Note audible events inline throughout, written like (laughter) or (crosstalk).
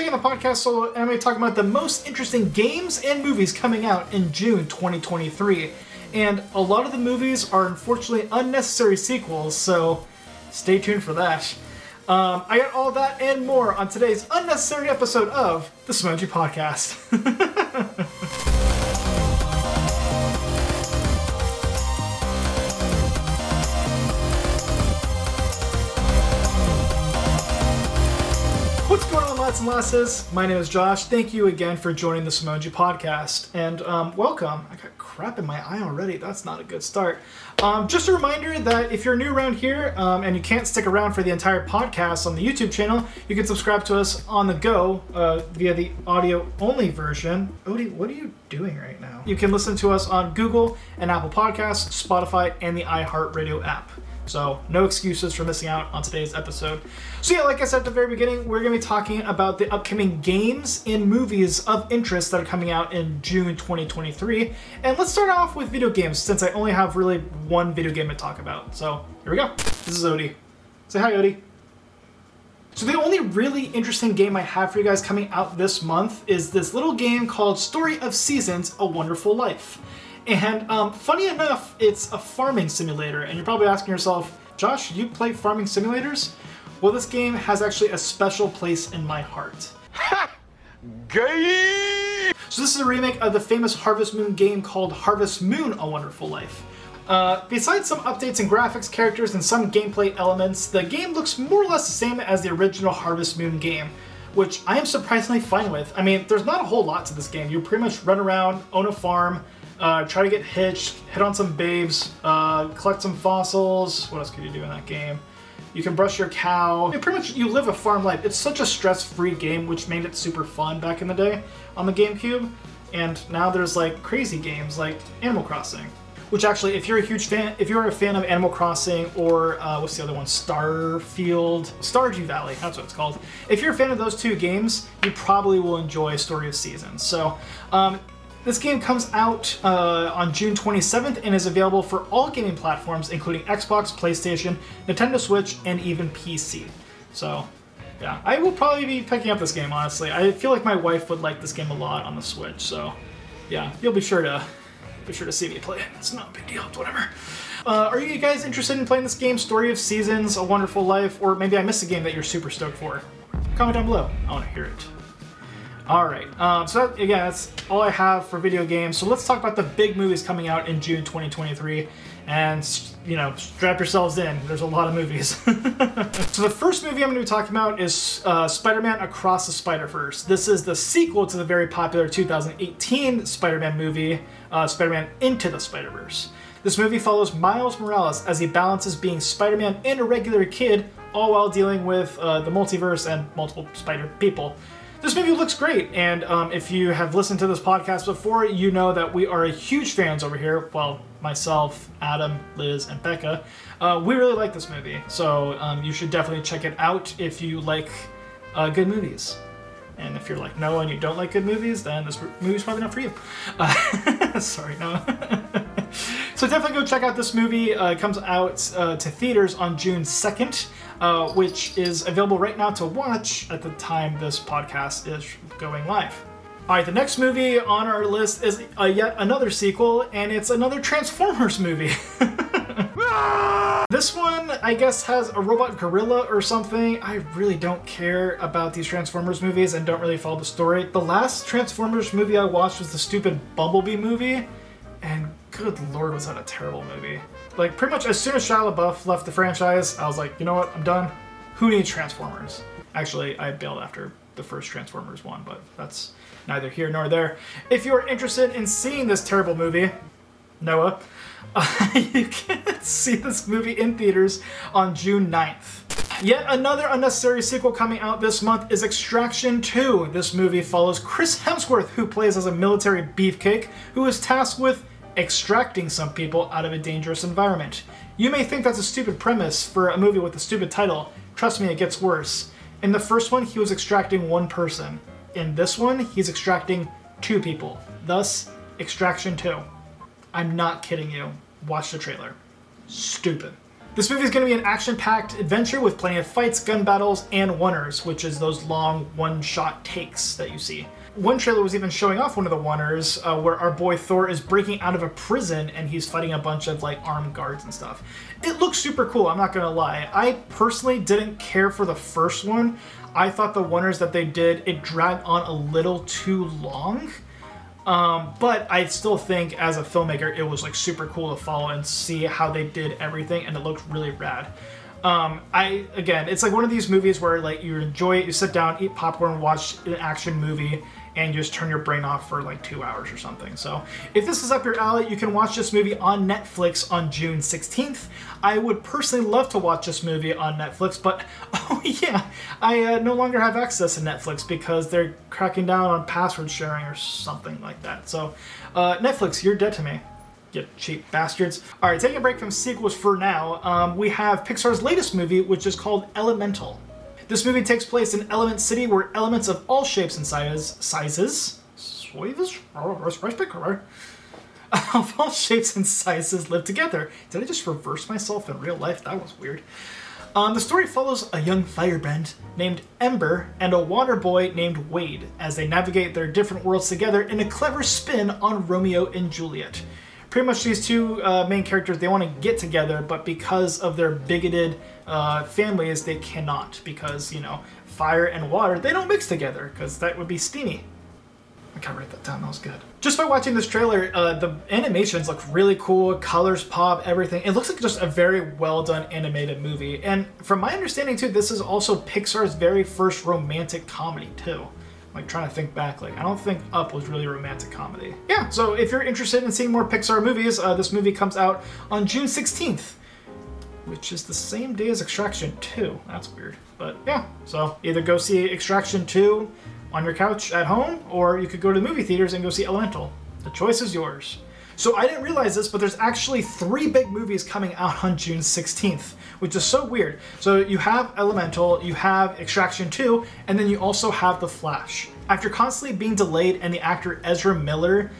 taking the podcast solo I'm to talk about the most interesting games and movies coming out in June 2023. And a lot of the movies are unfortunately unnecessary sequels, so stay tuned for that. Um, I got all that and more on today's unnecessary episode of the Smoji Podcast. (laughs) Lads and lasses? My name is Josh. Thank you again for joining the Simonji podcast, and um, welcome. I got crap in my eye already. That's not a good start. Um, just a reminder that if you're new around here um, and you can't stick around for the entire podcast on the YouTube channel, you can subscribe to us on the go uh, via the audio only version. Odie, what are you doing right now? You can listen to us on Google and Apple Podcasts, Spotify, and the iHeartRadio app. So, no excuses for missing out on today's episode. So, yeah, like I said at the very beginning, we're going to be talking about the upcoming games and movies of interest that are coming out in June 2023. And let's start off with video games, since I only have really one video game to talk about. So, here we go. This is Odie. Say hi, Odie. So the only really interesting game I have for you guys coming out this month is this little game called Story of Seasons: A Wonderful Life. And um, funny enough, it's a farming simulator, and you're probably asking yourself, Josh, you play farming simulators? Well, this game has actually a special place in my heart. Ha! (laughs) Gay! So this is a remake of the famous Harvest Moon game called Harvest Moon: A Wonderful Life. Uh, besides some updates in graphics, characters, and some gameplay elements, the game looks more or less the same as the original Harvest Moon game, which I am surprisingly fine with. I mean, there's not a whole lot to this game. You pretty much run around, own a farm, uh, try to get hitched, hit on some babes, uh, collect some fossils. What else could you do in that game? You can brush your cow. pretty much, you live a farm life. It's such a stress-free game, which made it super fun back in the day on the GameCube. And now there's like crazy games like Animal Crossing, which actually, if you're a huge fan, if you're a fan of Animal Crossing or uh, what's the other one, Starfield, Stardew Valley, that's what it's called. If you're a fan of those two games, you probably will enjoy Story of Seasons. So um, this game comes out uh, on June 27th and is available for all gaming platforms, including Xbox, PlayStation, Nintendo Switch, and even PC. So, yeah, I will probably be picking up this game. Honestly, I feel like my wife would like this game a lot on the Switch. So, yeah, you'll be sure to be sure to see me play it. It's not a big deal, whatever. Uh, are you guys interested in playing this game, Story of Seasons, A Wonderful Life, or maybe I missed a game that you're super stoked for? Comment down below. I want to hear it. All right. Um, so that, again, that's all I have for video games. So let's talk about the big movies coming out in June 2023, and you know, strap yourselves in. There's a lot of movies. (laughs) so the first movie I'm going to be talking about is uh, Spider-Man Across the Spider-Verse. This is the sequel to the very popular 2018 Spider-Man movie, uh, Spider-Man Into the Spider-Verse. This movie follows Miles Morales as he balances being Spider-Man and a regular kid, all while dealing with uh, the multiverse and multiple Spider people this movie looks great, and um, if you have listened to this podcast before, you know that we are huge fans over here. Well, myself, Adam, Liz, and Becca. Uh, we really like this movie, so um, you should definitely check it out if you like uh, good movies. And if you're like no and you don't like good movies, then this movie's probably not for you. Uh, (laughs) sorry, no. (laughs) so definitely go check out this movie. Uh, it comes out uh, to theaters on June 2nd uh, which is available right now to watch at the time this podcast is going live. All right, the next movie on our list is a, yet another sequel, and it's another Transformers movie. (laughs) this one, I guess, has a robot gorilla or something. I really don't care about these Transformers movies and don't really follow the story. The last Transformers movie I watched was the stupid Bumblebee movie, and good lord, was that a terrible movie. Like, pretty much as soon as Shia LaBeouf left the franchise, I was like, you know what, I'm done. Who needs Transformers? Actually, I bailed after the first Transformers one, but that's neither here nor there. If you're interested in seeing this terrible movie, Noah, uh, (laughs) you can see this movie in theaters on June 9th. Yet another unnecessary sequel coming out this month is Extraction 2. This movie follows Chris Hemsworth, who plays as a military beefcake who is tasked with extracting some people out of a dangerous environment. You may think that's a stupid premise for a movie with a stupid title. Trust me, it gets worse. In the first one, he was extracting one person. In this one, he's extracting two people. Thus, Extraction 2. I'm not kidding you. Watch the trailer. Stupid. This movie is going to be an action packed adventure with plenty of fights, gun battles, and oners, which is those long one shot takes that you see. One trailer was even showing off one of the oners uh, where our boy Thor is breaking out of a prison and he's fighting a bunch of like armed guards and stuff. It looks super cool, I'm not gonna lie. I personally didn't care for the first one. I thought the oners that they did, it dragged on a little too long. Um, but I still think as a filmmaker, it was like super cool to follow and see how they did everything, and it looked really rad. Um, I again, it's like one of these movies where like you enjoy it, you sit down, eat popcorn, watch an action movie, and just turn your brain off for like two hours or something. So if this is up your alley, you can watch this movie on Netflix on June 16th. I would personally love to watch this movie on Netflix, but (laughs) oh yeah, I uh, no longer have access to Netflix because they're cracking down on password sharing or something like that. So uh, Netflix, you're dead to me. You cheap bastards. All right, taking a break from sequels for now, um, we have Pixar's latest movie, which is called Elemental. This movie takes place in Element City, where elements of all shapes and sizes, sizes, (laughs) of all shapes and sizes live together. Did I just reverse myself in real life? That was weird. Um, the story follows a young firebrand named Ember and a water boy named Wade as they navigate their different worlds together in a clever spin on Romeo and Juliet pretty much these two uh, main characters they want to get together but because of their bigoted uh, families they cannot because you know fire and water they don't mix together because that would be steamy I can't write that down. That was good. Just by watching this trailer, uh, the animations look really cool. Colors pop, everything. It looks like just a very well done animated movie. And from my understanding too, this is also Pixar's very first romantic comedy too like trying to think back like i don't think up was really a romantic comedy. Yeah. So if you're interested in seeing more pixar movies uh, this movie comes out on june 16th which is the same day as extraction 2 that's weird. But yeah. So either go see extraction 2 on your couch at home or you could go to the movie theaters and go see elemental. The choice is yours so I didn't realize this, but there's actually three big movies coming out on June 16th, which is so weird. So you have Elemental, you have Extraction 2, and then you also have The Flash. After constantly being delayed and the actor Ezra Miller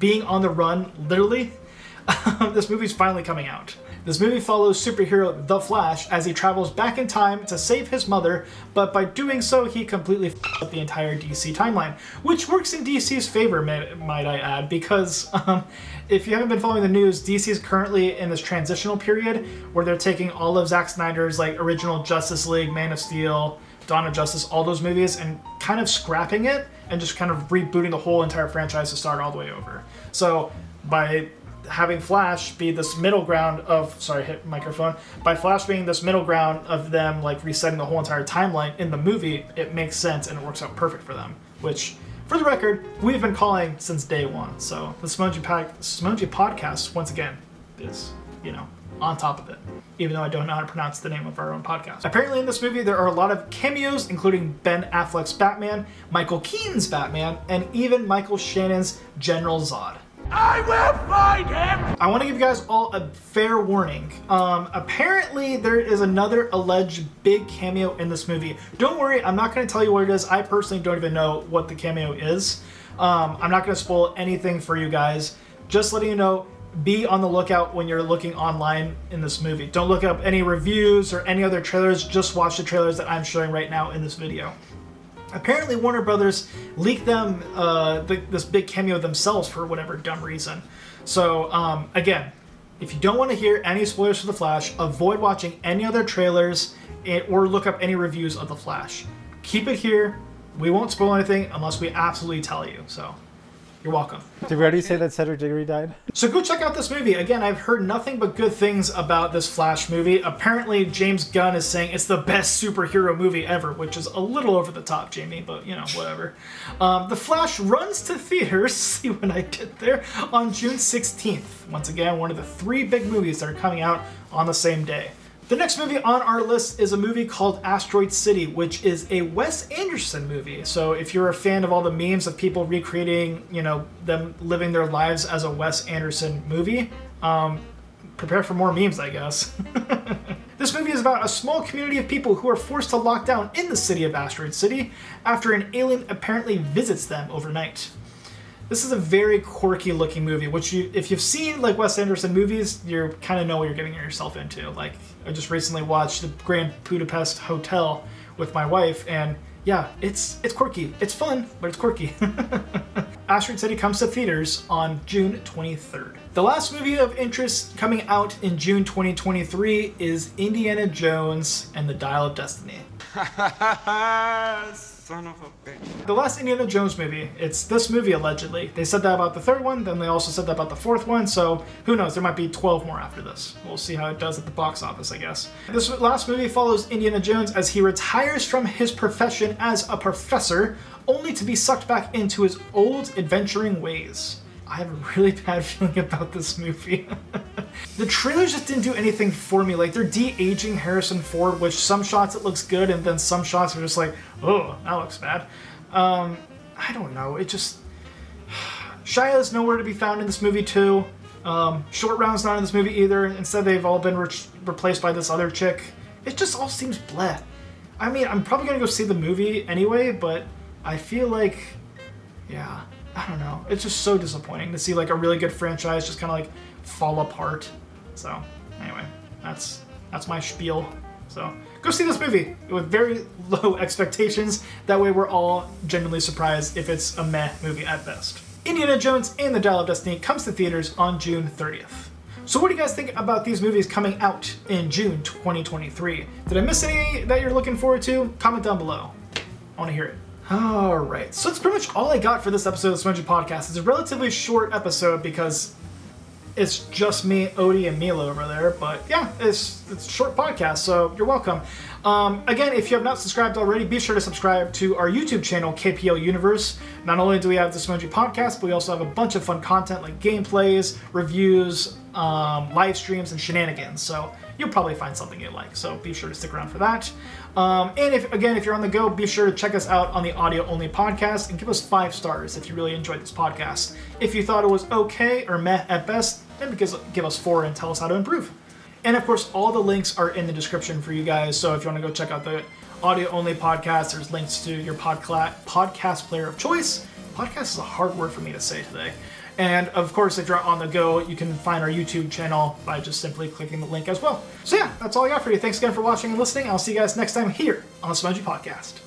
being on the run, literally, (laughs) this movie's finally coming out. This movie follows superhero The Flash as he travels back in time to save his mother, but by doing so, he completely f- up the entire DC timeline, which works in DC's favor, may, might I add, because um, if you haven't been following the news, DC is currently in this transitional period where they're taking all of Zack Snyder's like original Justice League, Man of Steel, Dawn of Justice, all those movies, and kind of scrapping it and just kind of rebooting the whole entire franchise to start all the way over. So by having Flash be this middle ground of sorry, hit microphone. By Flash being this middle ground of them like resetting the whole entire timeline in the movie, it makes sense and it works out perfect for them. Which, for the record, we've been calling since day one. So the Smoji, Smoji podcast, once again, is you know on top of it, even though I don't know how to pronounce the name of our own podcast. Apparently, in this movie, there are a lot of cameos, including Ben Affleck's Batman, Michael Keaton's Batman, and even Michael Shannon's General Zod. I will find him! I want to give you guys all a fair warning. Um, apparently, there is another alleged big cameo in this movie. Don't worry, I'm not going to tell you what it is. I personally don't even know what the cameo is. Um, I'm not going to spoil anything for you guys. Just letting you know, be on the lookout when you're looking online in this movie. Don't look up any reviews or any other trailers, just watch the trailers that I'm showing right now in this video apparently Warner Brothers leaked them uh, the, this big cameo themselves for whatever dumb reason. So um, again, if you don't want to hear any spoilers for the Flash, avoid watching any other trailers or look up any reviews of the Flash. Keep it here. We won't spoil anything unless we absolutely tell you. So you're welcome. Did we already say that Cedric Diggory died? So go check out this movie. Again, I've heard nothing but good things about this Flash movie. Apparently, James Gunn is saying it's the best superhero movie ever, which is a little over the top, Jamie, but you know, whatever. Um, the Flash runs to theaters, (laughs) see what I did there, on June 16th. Once again, one of the three big movies that are coming out on the same day. The next movie on our list is a movie called Asteroid City, which is a Wes Anderson movie. So if you're a fan of all the memes of people recreating, you know, them living their lives as a Wes Anderson movie, um, prepare for more memes, I guess. (laughs) this movie is about a small community of people who are forced to lock down in the city of Asteroid City after an alien apparently visits them overnight. This is a very quirky looking movie, which you, if you've seen like Wes Anderson movies, you kind of know what you're getting yourself into. Like I just recently watched the Grand Budapest Hotel with my wife, and yeah, it's it's quirky. It's fun, but it's quirky. (laughs) Asteroid City comes to theaters on June 23rd. The last movie of interest coming out in June 2023 is Indiana Jones and the Dial of Destiny. (laughs) Son of a bitch. The last Indiana Jones movie, it's this movie allegedly. They said that about the third one, then they also said that about the fourth one, so who knows, there might be 12 more after this. We'll see how it does at the box office, I guess. This last movie follows Indiana Jones as he retires from his profession as a professor, only to be sucked back into his old adventuring ways. I have a really (laughs) bad feeling about this movie. (laughs) the trailers just didn't do anything for me. Like they're de-aging Harrison Ford, which some shots it looks good, and then some shots are just like, oh, that looks bad. Um, I don't know. It just (sighs) Shia is nowhere to be found in this movie too. Um, Short Round's not in this movie either. Instead, they've all been re- replaced by this other chick. It just all seems bleh. I mean, I'm probably gonna go see the movie anyway, but I feel like, yeah, I don't know. It's just so disappointing to see like a really good franchise just kind of like fall apart. So anyway, that's that's my spiel. So go see this movie with very (laughs) low expectations. That way we're all genuinely surprised if it's a meh movie at best. Indiana Jones and the Dial of Destiny comes to theaters on June 30th. So what do you guys think about these movies coming out in June 2023? Did I miss any that you're looking forward to? Comment down below. I want to hear it. All right, so that's pretty much all I got for this episode of the Smudgy Podcast. It's a relatively short episode because it's just me, Odie, and Milo over there. But yeah, it's it's a short podcast, so you're welcome. Um, again, if you have not subscribed already, be sure to subscribe to our YouTube channel, KPL Universe. Not only do we have the Smudgy Podcast, but we also have a bunch of fun content like gameplays, reviews, um, live streams, and shenanigans. So you'll probably find something you like. So be sure to stick around for that. Um, and if again, if you're on the go, be sure to check us out on the audio only podcast and give us five stars if you really enjoyed this podcast. If you thought it was okay or meh at best, then because give us four and tell us how to improve. And of course, all the links are in the description for you guys. So if you want to go check out the audio only podcast, there's links to your podcast player of choice. Podcast is a hard word for me to say today. And of course, if you're on the go, you can find our YouTube channel by just simply clicking the link as well. So yeah, that's all I got for you. Thanks again for watching and listening. I'll see you guys next time here on the Smudgy Podcast.